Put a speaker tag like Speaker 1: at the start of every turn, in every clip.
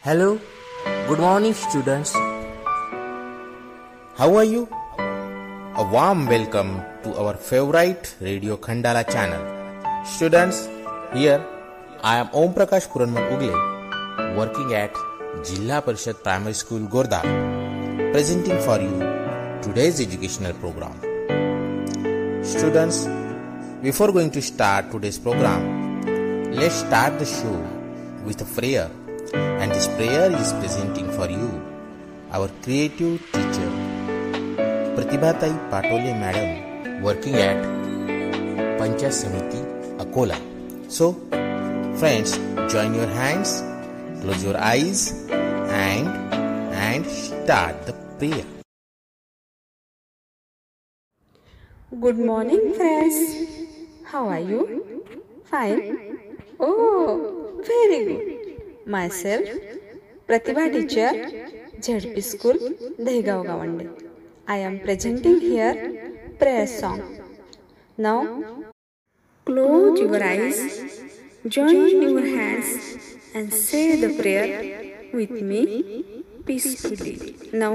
Speaker 1: Hello, good morning, students.
Speaker 2: How are you? A warm welcome to our favorite Radio Khandala channel. Students, here I am Om Prakash Puranmal Ugle, working at Jilla Parishad Primary School Gorda, presenting for you today's educational program. Students, before going to start today's program, let's start the show with a prayer. And this prayer is presenting for you our creative teacher Pratibhatai Patole madam working at Panchayat Samiti Akola. So, friends, join your hands, close your eyes, and and start the prayer.
Speaker 3: Good morning, friends. How are you? Fine. Oh, very good. Myself, Pratibha teacher, ZP School, Degaon Gawande. I am presenting here prayer song. Now, close your eyes, join your hands, and say the prayer with me peacefully. Now,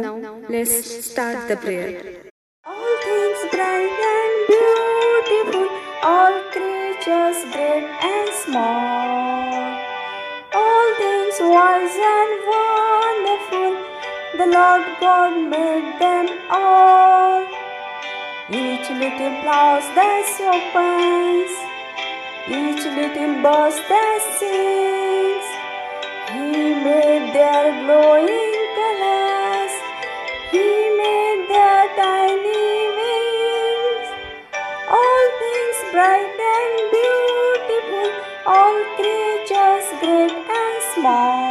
Speaker 3: let's start the prayer. The Lord God made them all. Each little flower that opens, each little bird that sings, He made their glowing colors. He made their tiny wings, all things bright and beautiful, all creatures great and small,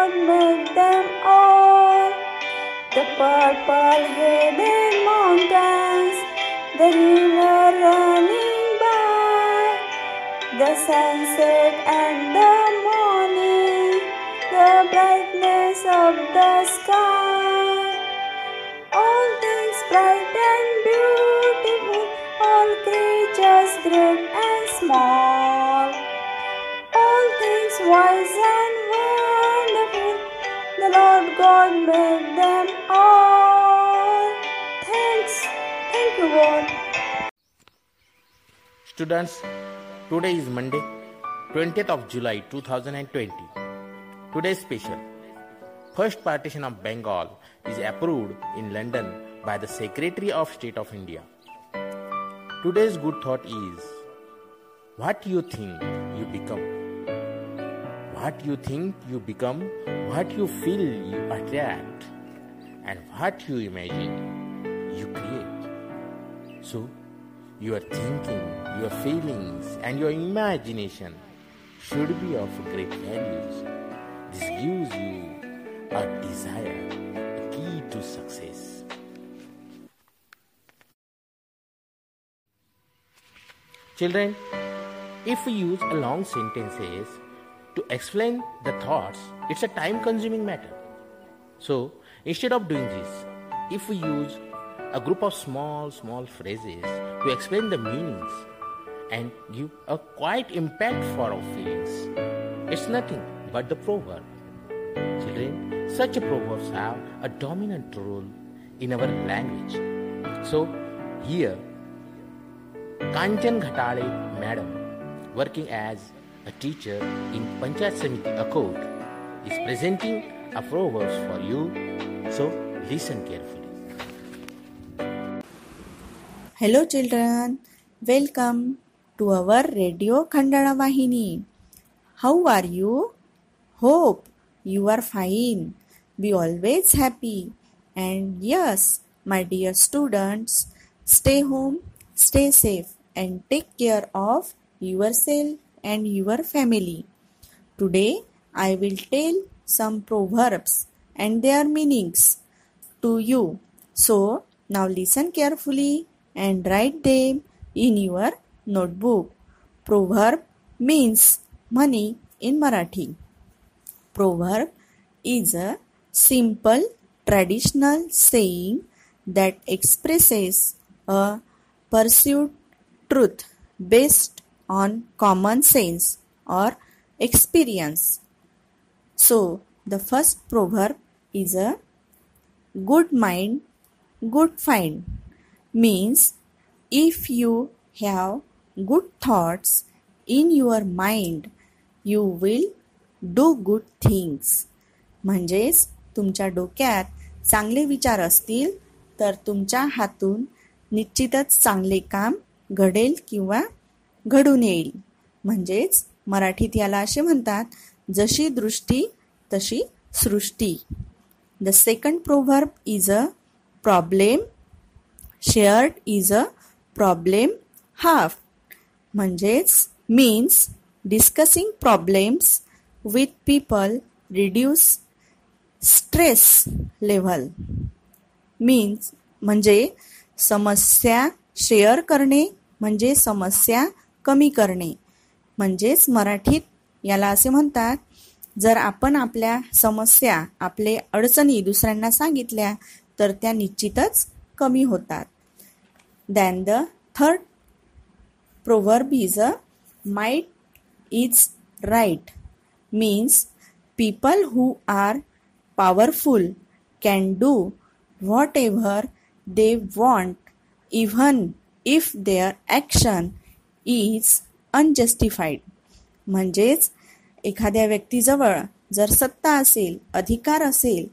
Speaker 3: Lord made them all. The purple headed mountains, the river running by, the sunset and the morning, the brightness of the sky. All things bright and beautiful, all creatures great and small, God made them all. Thanks, thank you.
Speaker 2: Students, today is Monday, 20th of July 2020. Today's special. First partition of Bengal is approved in London by the Secretary of State of India. Today's good thought is what you think you become. What you think you become, what you feel you attract, and what you imagine you create. So, your thinking, your feelings, and your imagination should be of great values. This gives you a desire, a key to success. Children, if we use long sentences to explain the thoughts, it's a time consuming matter. So, instead of doing this, if we use a group of small, small phrases to explain the meanings and give a quite impact for our feelings, it's nothing but the proverb. Children, such proverbs have a dominant role in our language. So, here, Kanchan Ghatale Madam, working as a teacher in Panchayat Samiti is presenting a proverbs for you. So, listen carefully.
Speaker 4: Hello children, welcome to our Radio Khandala Vahini. How are you? Hope you are fine. Be always happy. And yes, my dear students, stay home, stay safe, and take care of yourself and your family. Today, I will tell some proverbs and their meanings to you. So, now listen carefully and write them in your notebook. Proverb means money in Marathi. Proverb is a simple traditional saying that expresses a pursued truth based on common sense or experience. So, the first proverb is a good mind, good find means if you have good thoughts in your mind, you will do good things. म्हणजेच तुमच्या डोक्यात चांगले विचार असतील तर तुमच्या हातून निश्चितच चांगले काम घडेल किंवा घडून येईल. म्हणजेच मराठीत याला असे म्हणतात जशी दृष्टी तशी सृष्टी. The second proverb is a problem shared is a problem half म्हणजेच means discussing problems with people reduce stress level means म्हणजे समस्या शेअर करणे म्हणजे समस्या कमी करणे. म्हणजेच मराठीत याला असे म्हणतात जर आपण आपल्या समस्या आपले अडचणी दुसऱ्यांना सांगितल्या तर त्या निश्चितच कमी होतात. Then the third proverb is a might is right means people who are powerful can do whatever they want even if their action is unjustified म्हणजेच एखाद्या व्यक्तीजवळ जर सत्ता असेल अधिकार असेल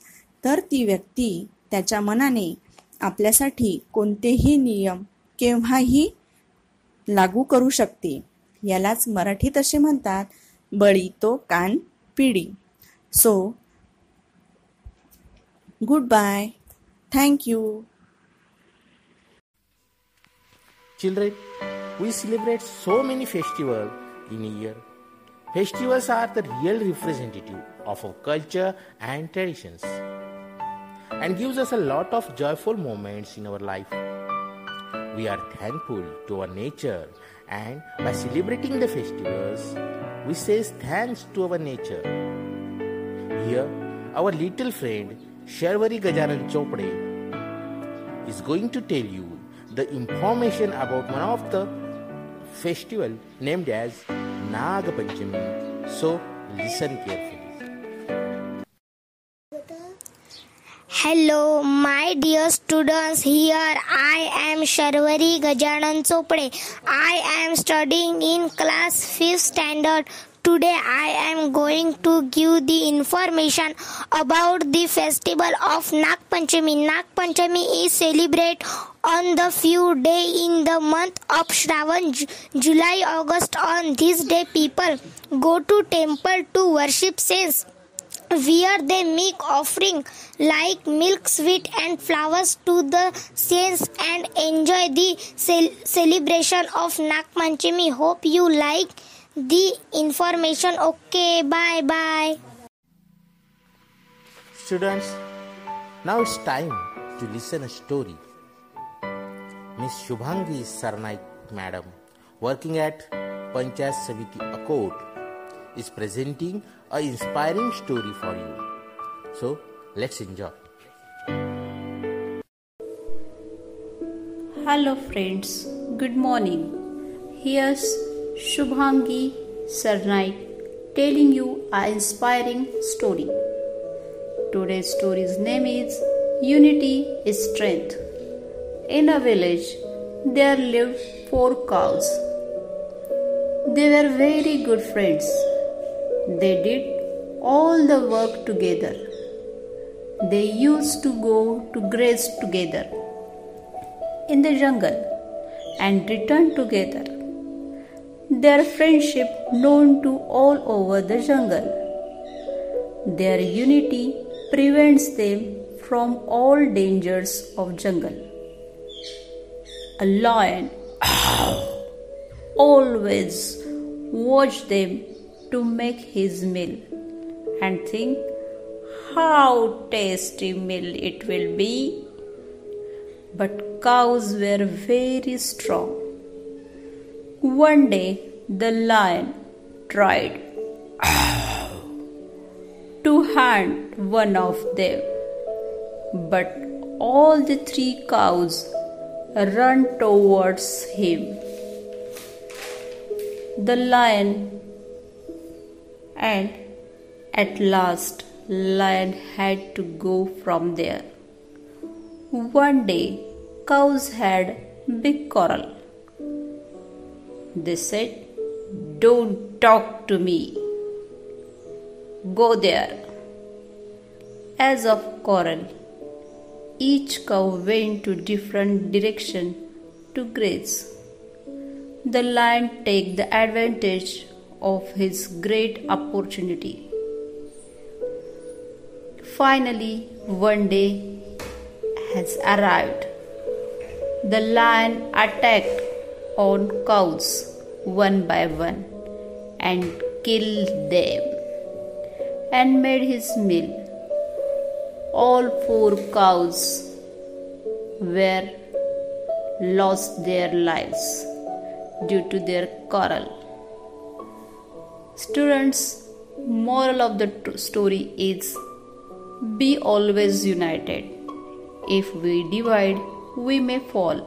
Speaker 4: तर ती व्यक्ती त्याच्या मनाने आपल्यासाठी कोणतेही नियम केव्हाही लागू करू शकते. यालाच मराठीत असे म्हणतात बळी तो कान पिढी so goodbye thank you
Speaker 2: children we celebrate so many festivals in a year. Festivals are the real representative of our culture and traditions and gives us a lot of joyful moments in our life. We are thankful to our nature and by celebrating the festivals, we say thanks to our nature. Here, our little friend Sharvari Gajanan Chopde is going to tell you the information about one of the festival named as Naga Panchami. So listen carefully.
Speaker 5: Hello, my dear students. Here I am Sharvari Gajanan Chopde. I am studying in class 5th standard. Today I am going to give the information about the festival of Nag Panchami. Nag Panchami is celebrated on the few day in the month of Shravan, Ju- July, August. On this day, people go to temple to worship saints where they make offering like milk, sweet, and flowers to the saints and enjoy the cel- celebration of Nag. Hope you like the information. Okay, bye bye.
Speaker 2: Students, now it's time to listen a story. Miss Shubhangi Sarnaik Madam, working at Panchayat Samiti Akot, is presenting a inspiring story for you. So, let's enjoy.
Speaker 6: Hello friends, good morning. Here's Shubhangi Sarnaik telling you an inspiring story. Today's story's name is Unity is Strength. In a village, there lived four cows. They were very good friends. They did all the work together. They used to go to graze together in the jungle and return together. Their friendship known to all over the jungle. Their unity prevents them from all dangers of jungle. A lion. Always watch them to make his meal and think how tasty meal it will be. But cows were very strong. One day the lion tried to hunt one of them, but all the three cows ran towards him. the lion and at last lion had to go from there. One day cows had big quarrel. They said don't talk to me. Go there. As of quarrel each cow went to different direction to graze the lion take the advantage of his great opportunity. Finally, one day has arrived. The lion attacked on cows one by one and killed them and made his meal. All four cows were lost their lives due to their quarrel. Students, moral of the story is be always united. If we divide, we may fall.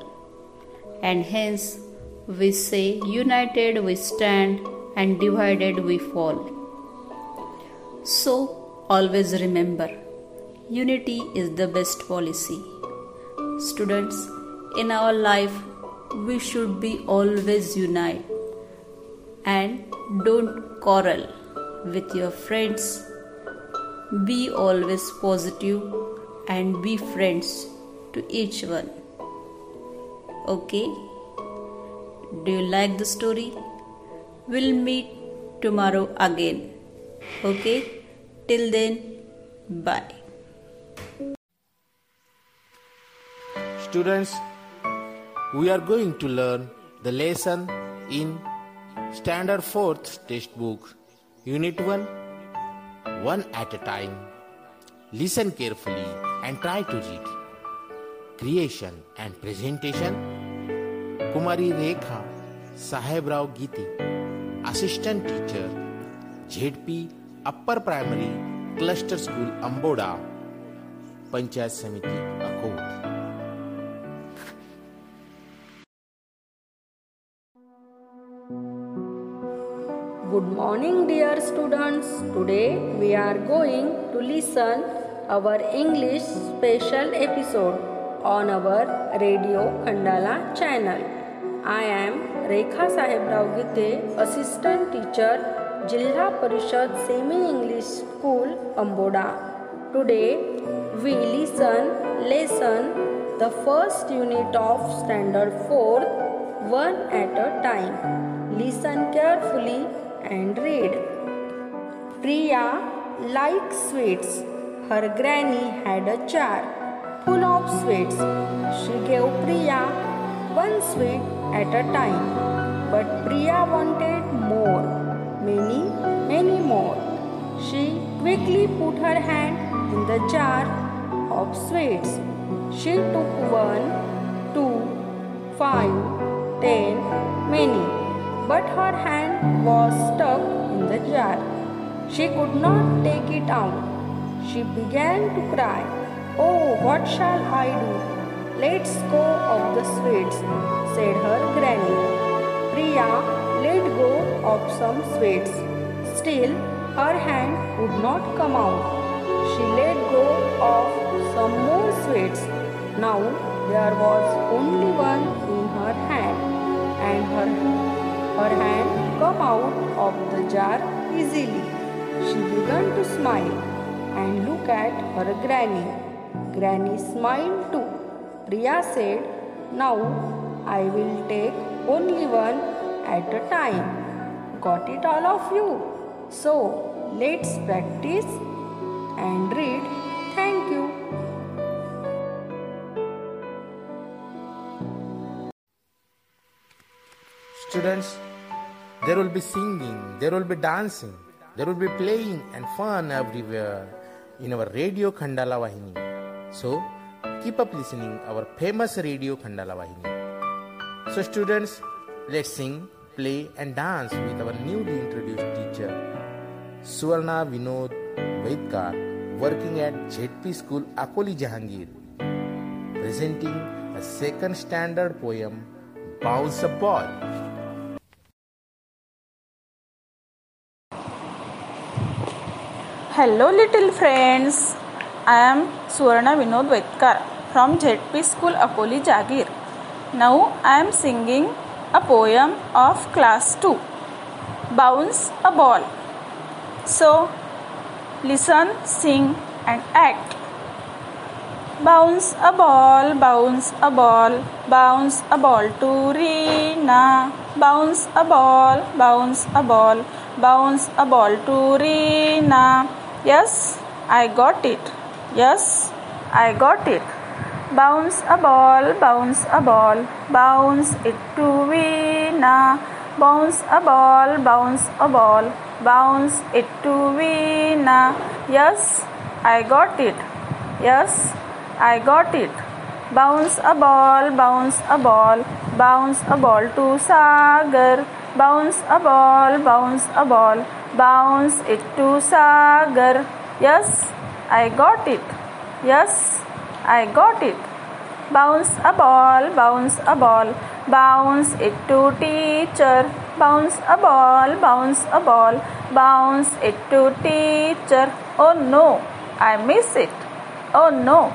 Speaker 6: And hence, we say, united we stand and divided we fall. So, always remember, unity is the best policy. Students, in our life, we should be always unite. And don't quarrel with your friends. Be always positive and be friends to each one. Okay? Do you like the story? We'll meet tomorrow again. Okay? Till then bye
Speaker 2: Students, we are going to learn the lesson in Standard 4th textbook, Unit 1, one at a time. Listen carefully and try to read. Creation and presentation Kumari Rekha Sahebrao Gite, Assistant Teacher, ZP Upper Primary Cluster School Amboda, Panchayat Samiti Akot.
Speaker 7: Students. Today we are going to listen our English special episode on our Radio Khandala channel. I am Rekha Sahebrao Gite, Assistant Teacher, Jilha Parishad Semi English School, Amboda. Today we listen lesson the first unit of Standard 4, one at a time. Listen carefully and read. Priya liked sweets. Her granny had a jar full of sweets. She gave Priya one sweet at a time. But Priya wanted more, many, many more. She quickly put her hand in the jar of sweets. She took one, two, five, ten, many but her hand was stuck in the jar. She could not take it out. She began to cry. Oh, what shall I do? Let's go of the sweets, said her granny. Priya let go of some sweets. Still, her hand would not come out. She let go of some more sweets. Now there was only one in her hand, and her her hand come out of the jar easily. She began to smile and look at her granny. Granny smiled too. Priya said, Now I will take only one at a time. Got it all of you? So let's practice and read. Thank you.
Speaker 2: Students, there will be singing, there will be dancing, there will be playing and fun everywhere in our Radio Khandala Vahini. So, keep up listening our famous Radio Khandala Vahini. So, students, let's sing, play and dance with our newly introduced teacher, Suvarna Vinod Vaitkar, working at ZP School Akoli Jahangir, presenting a second standard poem, Bounce a Ball.
Speaker 8: Hello, little friends. I am Suvarna Vinod Vaitkar from ZP School Akoli Jagir. Now I am singing a poem of class 2 Bounce a Ball. So listen, sing, and act. Bounce a ball, bounce a ball, bounce a ball to Rina. Bounce a ball, bounce a ball, bounce a ball to Rina. Yes, I got it. Yes, I got it. Bounce a ball, bounce a ball, bounce it to Veena. Bounce a ball, bounce a ball, bounce it to Veena. Yes, I got it. Yes, I got it. Bounce a ball, bounce a ball, bounce a ball to Sagar. Bounce a ball, bounce a ball, bounce it to Sagar. Yes, I got it. Yes, I got it. Bounce a ball, bounce a ball, bounce it to teacher. Bounce a ball, bounce a ball, bounce it to teacher. Oh no, I miss it. Oh no,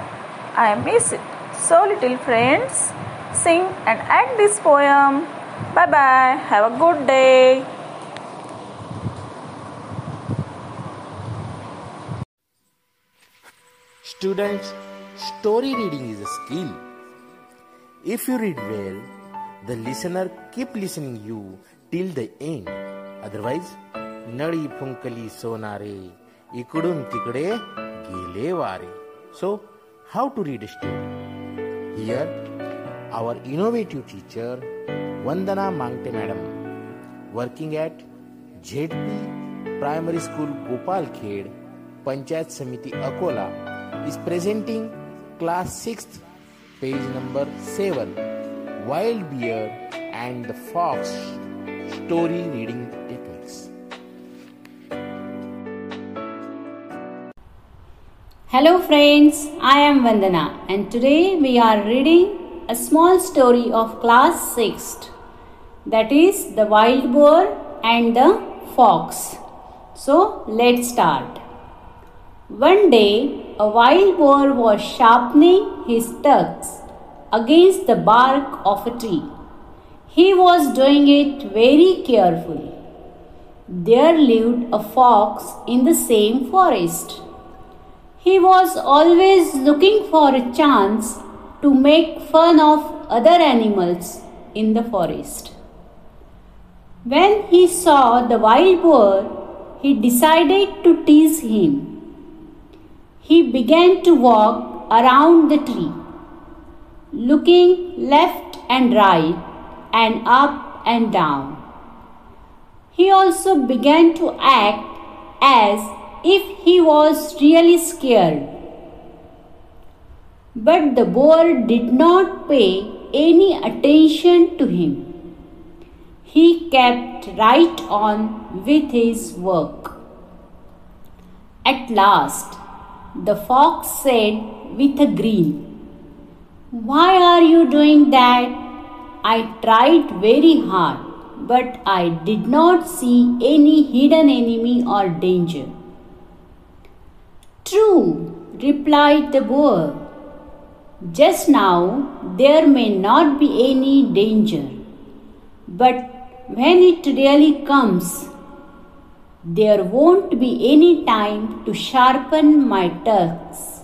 Speaker 8: I miss it. So, little friends, sing and act this poem. Bye bye. Have a good day.
Speaker 2: Students, story reading is a skill. If you read well, the listener keep listening you till the end. Otherwise, नळी फुंकली सोनारे इकडून तिकडे गेले वारे so how to read story here our innovative teacher Vandana Mangte madam working at ZP Primary School Gopal Khed Panchayat Samiti Akola is presenting class 6th page number 7 Wild Bear and the Fox story reading techniques
Speaker 9: Hello friends, I am Vandana and today we are reading a small story of class 6th that is the wild boar and the fox. So let's start. One day a wild boar was sharpening his tusks against the bark of a tree. He was doing it very carefully. There lived a fox in the same forest. He was always looking for a chance to make fun of other animals in the forest. When he saw the wild boar, he decided to tease him. He began to walk around the tree, looking left and right and up and down. He also began to act as if he was really scared but the boar did not pay any attention to him. He kept right on with his work. At last, the fox said with a grin, Why are you doing that? I tried very hard, but I did not see any hidden enemy or danger. True, replied the boar. Just now there may not be any danger, but when it really comes, there won't be any time to sharpen my tusks.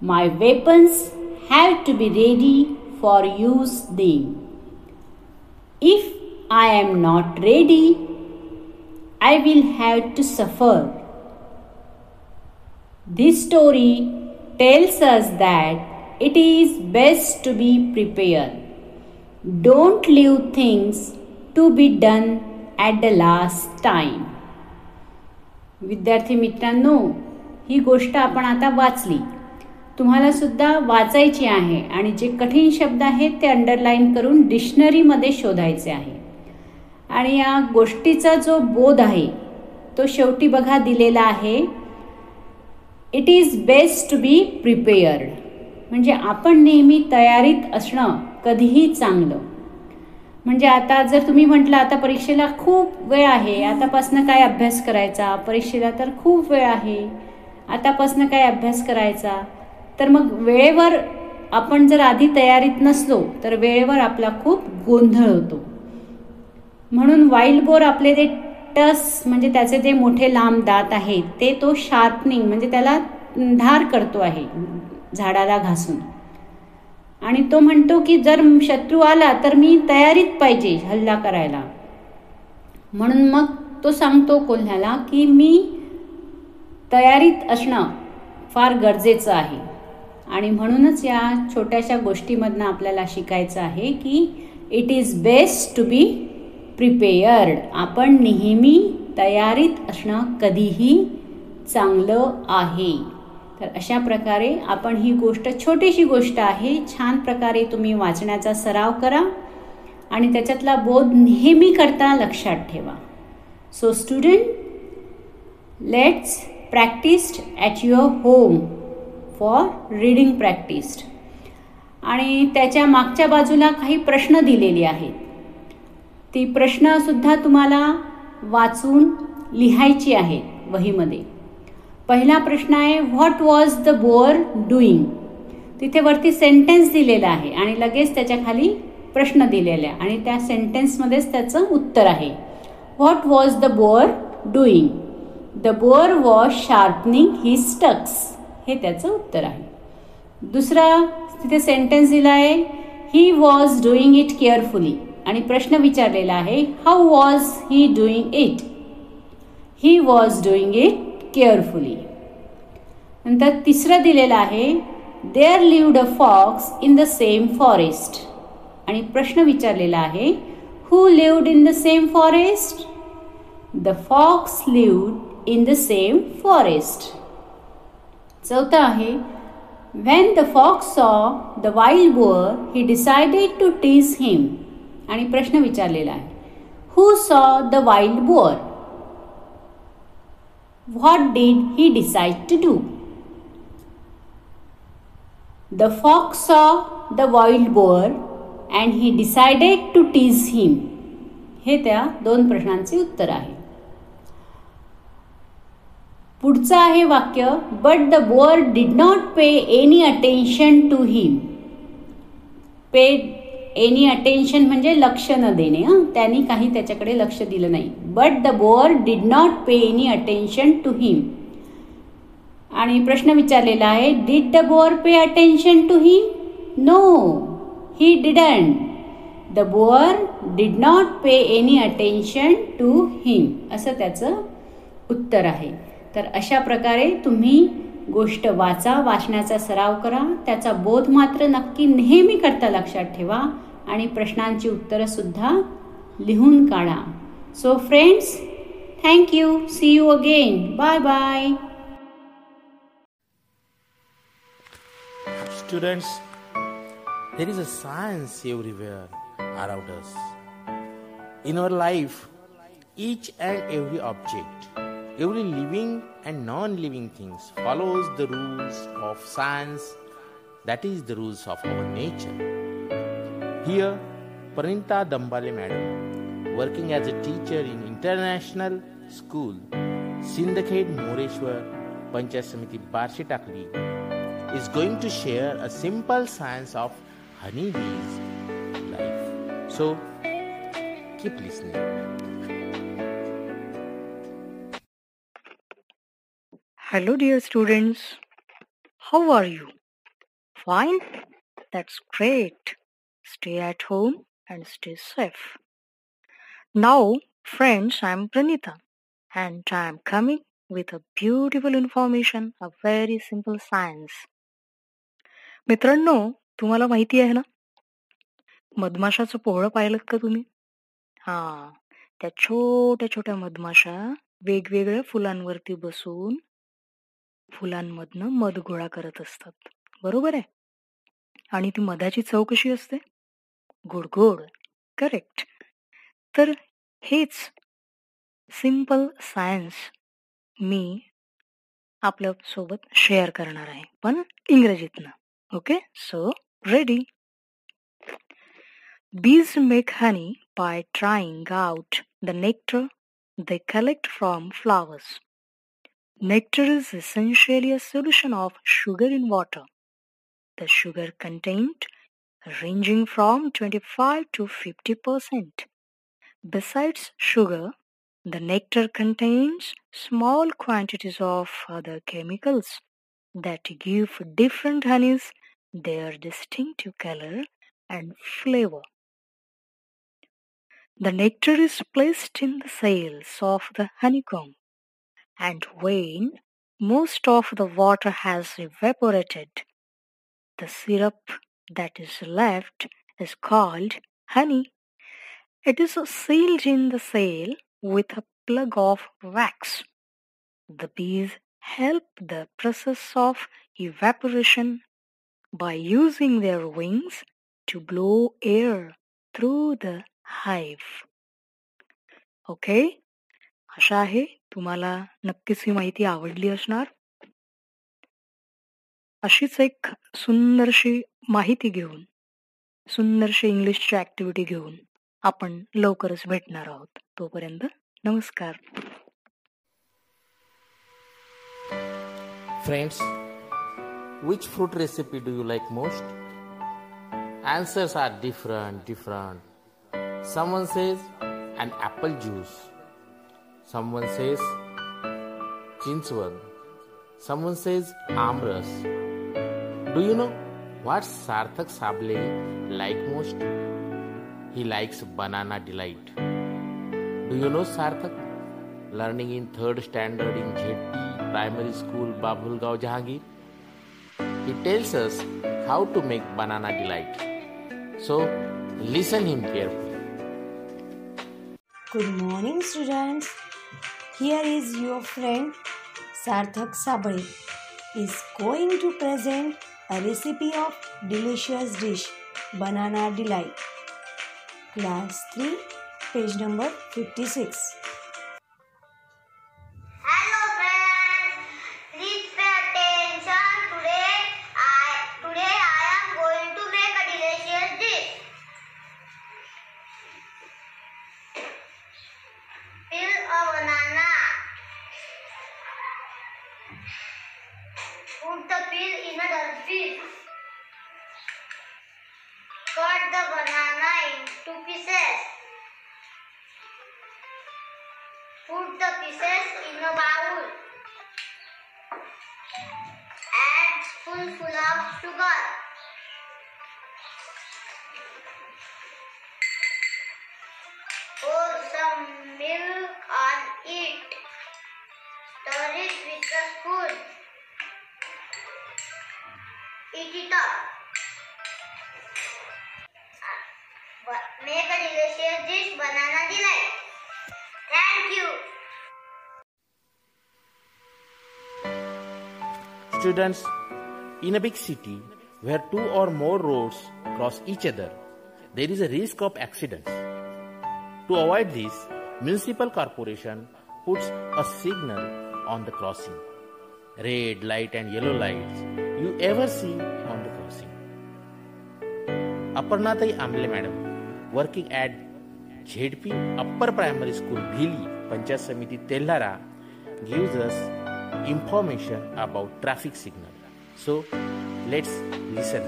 Speaker 9: My weapons have to be ready for use then. If I am not ready, I will have to suffer. This story tells us that it is best to be prepared. Don't leave things to be done at the last time. विद्यार्थी मित्रांनो ही गोष्ट आपण आता वाचली. तुम्हाला सुद्धा वाचायची आहे आणि जे कठीण शब्द आहेत ते अंडरलाईन करून डिक्शनरीमध्ये शोधायचे आहे. आणि या गोष्टीचा जो बोध आहे तो शेवटी बघा दिलेला आहे. It is best to be prepared म्हणजे आपण नेहमी तयारीत असणं कधीही चांगलं. म्हणजे आता जर तुम्ही म्हटलं आता परीक्षेला खूप वेळ आहे. आतापासनं काय अभ्यास करायचा? परीक्षेला तर खूप वेळ आहे. आतापासनं काय अभ्यास करायचा? तर मग वेळेवर आपण जर आधी तयारीत नसलो तर वेळेवर आपला खूप गोंधळ होतो. म्हणून वाईल्ड बोर आपले जे टस म्हणजे त्याचे जे मोठे लांब दात आहेत ते तो शार्पनिंग म्हणजे त्याला धार करतो आहे झाडाला घासून. आणि तो म्हणतो की जर शत्रू आला तर मी तयारीत पाहिजे हल्ला करायला. म्हणून मग तो सांगतो कोल्ह्याला की मी तयारीत असणं फार गरजेचं आहे. आणि म्हणूनच या छोट्याशा गोष्टीमधनं आपल्याला शिकायचं आहे की it is best to be prepared आपण नेहमी तयारीत असणं कधीही चांगलं आहे. तर अशा प्रकारे आपण ही गोष्ट छोटीशी गोष्ट आहे छान प्रकारे तुम्ही वाचण्याचा सराव करा आणि त्याच्यातला बोध नेहमी करता लक्षात ठेवा. So student let's practised at your home for reading practised आणि त्याच्या मागच्या बाजूला काही प्रश्न दिलेले आहेत. ती प्रश्नसुद्धा तुम्हाला वाचून लिहायची आहेत वहीमध्ये. पहिला प्रश्न आहे what was the boar doing तिथे वरती सेंटेन्स दिलेला आहे आणि लगेच त्याच्याखाली प्रश्न दिलेला आहे आणि त्या सेंटेन्समध्येच त्याचं उत्तर आहे. What was the boar doing the boar was sharpening he tusks हे त्याचं उत्तर आहे. दुसरा तिथे सेंटेन्स दिला आहे he was doing it carefully आणि प्रश्न विचारलेला आहे how was he doing it he was doing it carefully नंतर तिसरं दिलेलं आहे there lived a fox in the same forest आणि प्रश्न विचारलेला आहे who lived in the same forest the fox lived in the same forest चौथं आहे when the fox saw the wild boar he decided to tease him आणि प्रश्न विचारलेला आहे who saw the wild boar What did he decide to do? The fox saw the wild boar and he decided to tease him. हे त्या दोन प्रश्नांचे उत्तर आहे पुढचं आहे वाक्य but the boar did not pay any attention to him pay any attention म्हणजे लक्ष न देणे हां? त्यांनी काही त्याच्याकडे लक्ष दिलं नाही. But the boar did not pay any attention to him आणि प्रश्न विचारलेला आहे did the boar pay attention to him no he didn't the boar did not pay any attention to him असं त्याचं उत्तर आहे. तर अशा प्रकारे तुम्ही गोष्ट वाचा वाचण्याचा सराव करा त्याचा बोध मात्र नक्की नेहमी करता लक्षात ठेवा आणि प्रश्नांची उत्तरंसुद्धा लिहून काढा. So friends thank you see you again bye bye
Speaker 2: students there is a science everywhere around us in our life each and every object, every living and non living things follows the rules of science, that is, the rules of our nature. Here, Pranita Dambale Madam, working as a teacher in International School, Sindakhed Moreshwar, Panchayat Samiti Barshi is going to share a simple science of honeybees life. So, keep listening.
Speaker 10: Hello, dear students. How are you? Fine? That's great. Stay at home and stay safe. Now, friends, I'm Pranita and I'm coming with a beautiful information, a very simple science. मित्रांनो तुम्हाला माहिती आहे ना मधमाशाचं पोहळं पाहिलं का तुम्ही हा त्या छोट्या छोट्या मधमाशा वेगवेगळ्या फुलांवरती बसून फुलांमधनं मध गोळा करत असतात. बरोबर आहे? आणि ती मधाची चव कशी असते? गोड गोड करेक्ट. तर हेच सिंपल सायन्स मी आपल्यासोबत शेअर करणार आहे. पण इंग्रजीतनं. Okay? So ready. Bees make honey by trying out the nectar they collect from flowers. Nectar is essentially a solution of sugar in water. The sugar content ranging from 25 to 50 percent. Besides sugar, the nectar contains small quantities of other chemicals that give different honeys their distinctive color and flavor. The nectar is placed in the cells of the honeycomb, and when most of the water has evaporated, the syrup that is left is called honey. It is sealed in the cell with a plug of wax. The bees help the process of evaporation by using their wings to blow air through the hive. Okay आशा आहे तुम्हाला नक्कीच ही माहिती आवडली असणार. अशीच एक सुंदरशी माहिती घेऊन सुंदरशी इंग्लिशची ऍक्टिव्हिटी घेऊन आपण लवकरच भेटणार आहोत. तोपर्यंत नमस्कार.
Speaker 2: Friends which fruit recipe do you like most answers are different different someone's is and apple juice Someone says chinchwad. Someone says amras. Do you know what Sarthak Sable like most? He likes banana delight. Do you know Sarthak? Learning in third standard in ZP Primary School, Babulgaon, Jahangir. He tells us how to make banana delight. So listen him carefully.
Speaker 11: Good morning, students. Here is your friend Sarthak Sable is going to present a recipe of delicious dish banana delight. Class 3, page number 56.
Speaker 2: Students, in a big city where two or more roads cross each other, there is a risk of accidents. To avoid this, municipal corporation puts a signal on the crossing. Red light and yellow lights you ever see on the crossing. Aparnatai Amle madam, working at ZP Upper Primary School Bhili, Panchayat Samiti Telhara, gives us information about traffic signal. So let's listen.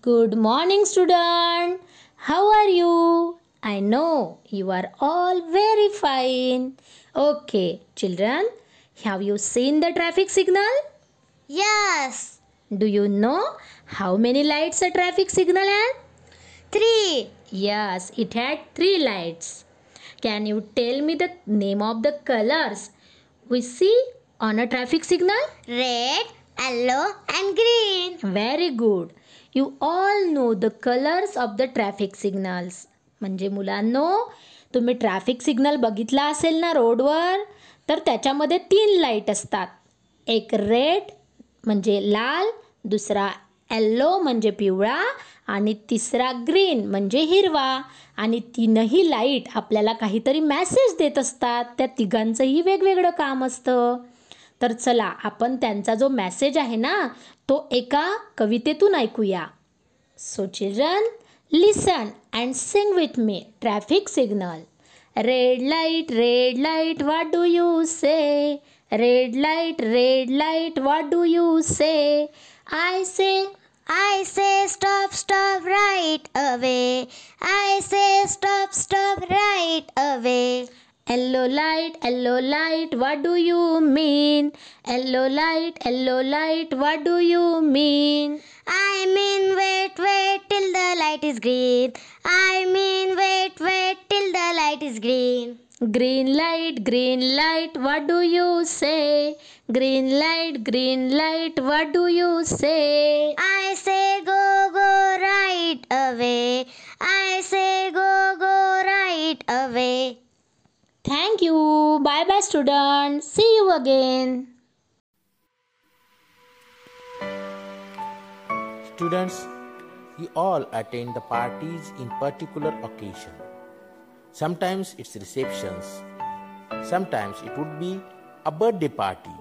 Speaker 12: Good morning, student. How are you? I know you are all very fine. Okay, children, have you seen the traffic signal?
Speaker 5: Yes.
Speaker 12: Do you know how many lights a traffic signal had?
Speaker 5: Three.
Speaker 12: Yes, it had three lights. Can you tell me the name of the colors we see on a traffic signal?
Speaker 5: Red, yellow, and green.
Speaker 12: Very good. You all know the colors of the traffic signals. म्हणजे मुलांनो तुम्ही traffic signal बघितला असेल ना रोडवर तर त्याच्यामध्ये तीन लाइट असतात एक रेड म्हणजे लाल दुसरा येल्लो म्हणजे पिवळा आणि तिसरा ग्रीन म्हणजे हिरवा. आणि तीनही लाइट आपल्याला काहीतरी मॅसेज देत असतात. त्या तिघांचंही वेगवेगळं काम असतं. तर चला आपण त्यांचा जो मॅसेज आहे ना तो एका कवितेतून ऐकूया. So children listen and sing with me traffic signal red light red light what do you say red light red light what do you say I say
Speaker 5: I say stop, stop right away. I say stop, stop right away.
Speaker 12: Yellow light, yellow light, what do you mean? Yellow light, yellow light, what do you mean?
Speaker 5: I mean wait, wait till the light is green. I mean wait, wait till the light is green.
Speaker 12: Green light, green light, what do you say? Green light, green light, what do you say?
Speaker 5: I say go, go right away. I say go, go right away.
Speaker 12: Thank you. Bye bye, students. See you again.
Speaker 2: Students, you all attend the parties in particular occasion. Sometimes it's receptions. Sometimes it would be a birthday party.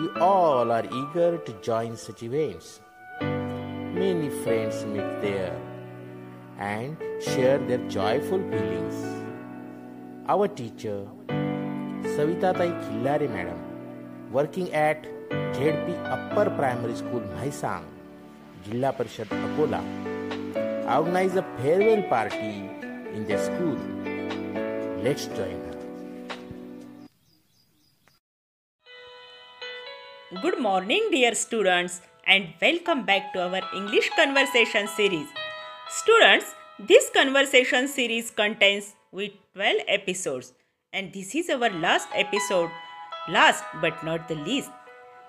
Speaker 2: You all are eager to join such events. Many friends meet there and share their joyful feelings. Our teacher, Savita Tai Khillare Madam, working at ZP Upper Primary School, Mahisang, Jilla Parishad Akola, organized a farewell party in the school. Let's join her.
Speaker 13: Good morning, dear students, and welcome back to our English conversation series. Students, this conversation series contains with 12 episodes, and this is our last episode, last but not the least.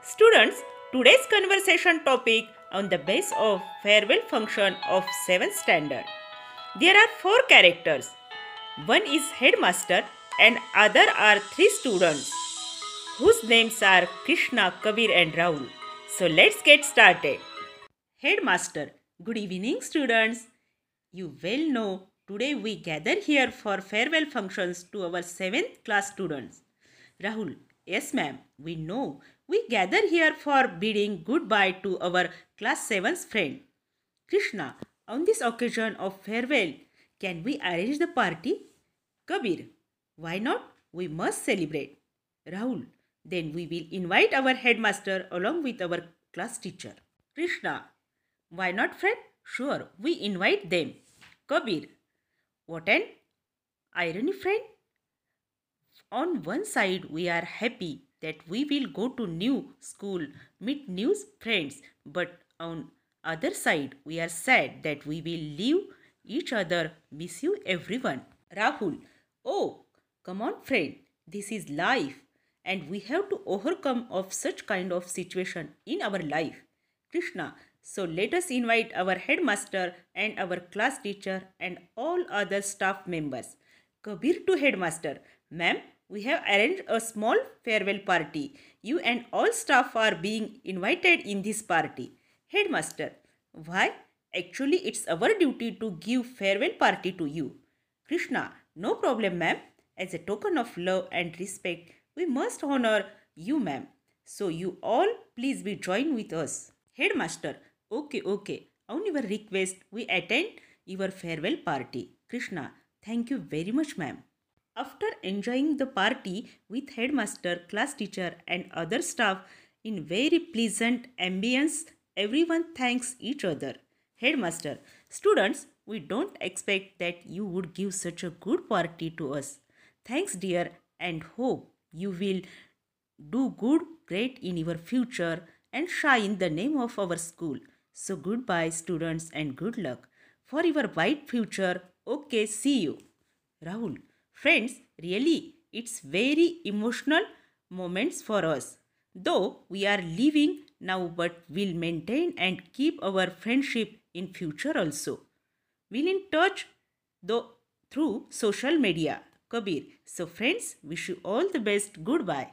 Speaker 13: Students, today's conversation topic on the base of farewell function of 7th standard. There are four characters. One is headmaster and other are three students whose names are Krishna, Kabir and Rahul. So let's get started. Headmaster, good evening students. You well know today we gather here for farewell functions to our 7th class students. Rahul, yes ma'am, we know we gather here for bidding goodbye to our class 7's friend. Krishna, on this occasion of farewell, can we arrange the party? Kabir, why not? We must celebrate. Rahul, then we will invite our headmaster along with our class teacher. Krishna, why not friend? Sure, we invite them. Kabir, what an irony friend. On one side, we are happy that we will go to new school, meet new friends, but on other side, we are sad that we will leave each other, miss you everyone. Rahul, oh, come on friend, this is life and we have to overcome of such kind of situation in our life. Krishna, so let us invite our headmaster and our class teacher and all other staff members. Kabir to headmaster, ma'am, we have arranged a small farewell party. You and all staff are being invited in this party. Headmaster, why? Actually, it's our duty to give farewell party to you. Krishna, no problem, ma'am. As a token of love and respect, we must honor you, ma'am. So you all please be joined with us. Headmaster, okay, okay. On your request, we attend your farewell party. Krishna, thank you very much, ma'am. After enjoying the party with headmaster, class teacher, and other staff in very pleasant ambience, everyone thanks each other. Headmaster, students, we don't expect that you would give such a good party to us. Thanks, dear, and hope you will do good, great in your future and shine the name of our school. So, goodbye, students, and good luck for your bright future. Okay, see you. Rahul, friends, really, it's very emotional moments for us. Though we are leaving now, but we'll maintain and keep our friendship in future also. We'll in touch though through social media. Kabir. So friends, wish you all the best. Goodbye.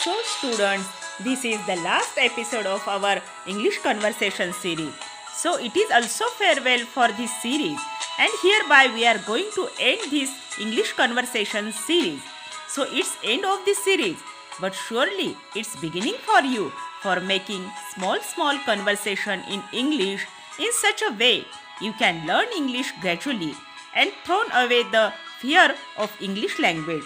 Speaker 13: So students, this is the last episode of our English conversation series. So it is also farewell for this series and hereby we are going to end this English conversation series. So it's end of this series. but surely it's beginning for you for making small small conversation in English in such a way you can learn English gradually and thrown away the fear of English language.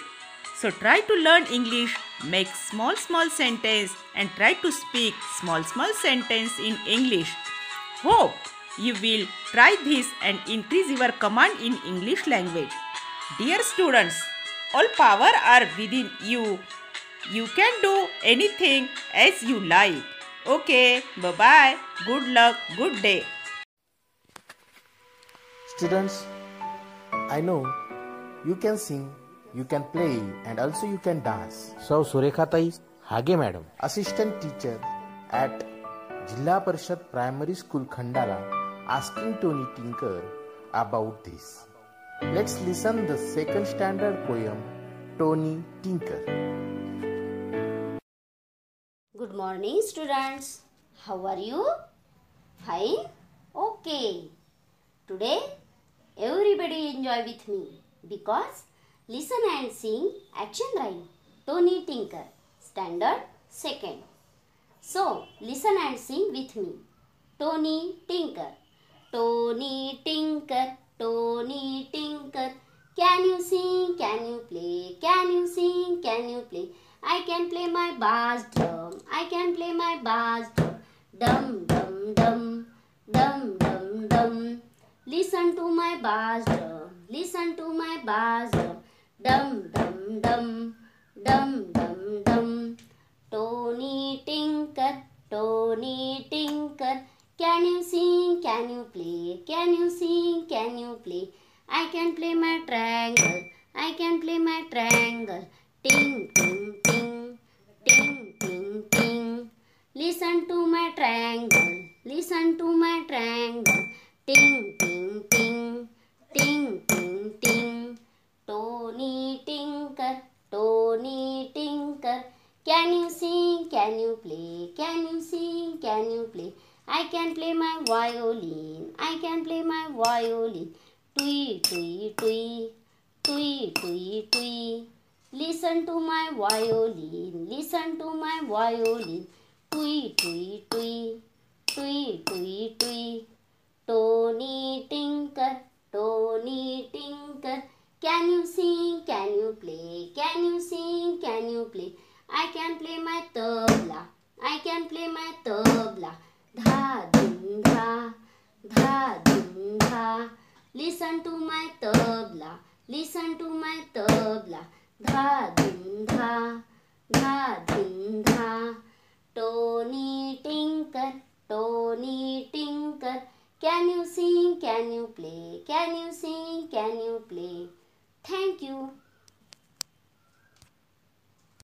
Speaker 13: So try to learn English, make small small sentence and try to speak small small sentence in English. Hope you will try this and increase your command in English language. Dear students, all power are within you. You can do anything as you like. Okay, bye bye. Good luck, good day.
Speaker 2: Students, I know you can sing, you can play, and also you can dance. So, Surekhatai Hage Madam, assistant teacher at Jilla Parishad Primary School Khandala, asking Tony Tinker about this. Let's listen the second standard poem, Tony Tinker.
Speaker 14: Morning, students. How are you? Fine? Okay. Today, everybody enjoy with me because listen and sing action rhyme. Tony Tinker, standard second. So, listen and sing with me. Tony Tinker. Tony Tinker, Tony Tinker. Can you sing? Can you play? Can you sing? Can you play? I can play my bass drum. I can play my bass drum. Dum dum dum. Dum dum dum. Listen to my bass drum. Listen to my bass drum. Dum dum dum. Dum dum dum. Tony Tinker, Tony Tinker. Can you sing? Can you play? Can you sing? Can you play? I can play my triangle. I can play my triangle. Ting ting ting. Listen to my triangle. Listen to my triangle. Ting ting ting. Ting ting ting. Tony Tinker, Tony Tinker. Can you sing? Can you play? Can you sing? Can you play? I can play my violin. I can play my violin. Twee, twee, twee. Twee, twee, twee. Listen to my violin. Listen to my violin. Twee, twee, twee. Twee, twee, twee. Tony Tinker, Tony Tinker. Can you sing? Can you play? Can you sing? Can you play? I can play my tabla. I can play my tabla. Dha dum dha, dha dum dha. Listen to my tabla. Listen to my tabla. Dha dum dha, dha dum dha. Tony Tinker, Tony Tinker. Can you sing? Can you play? Can you sing? Can you play? Thank you.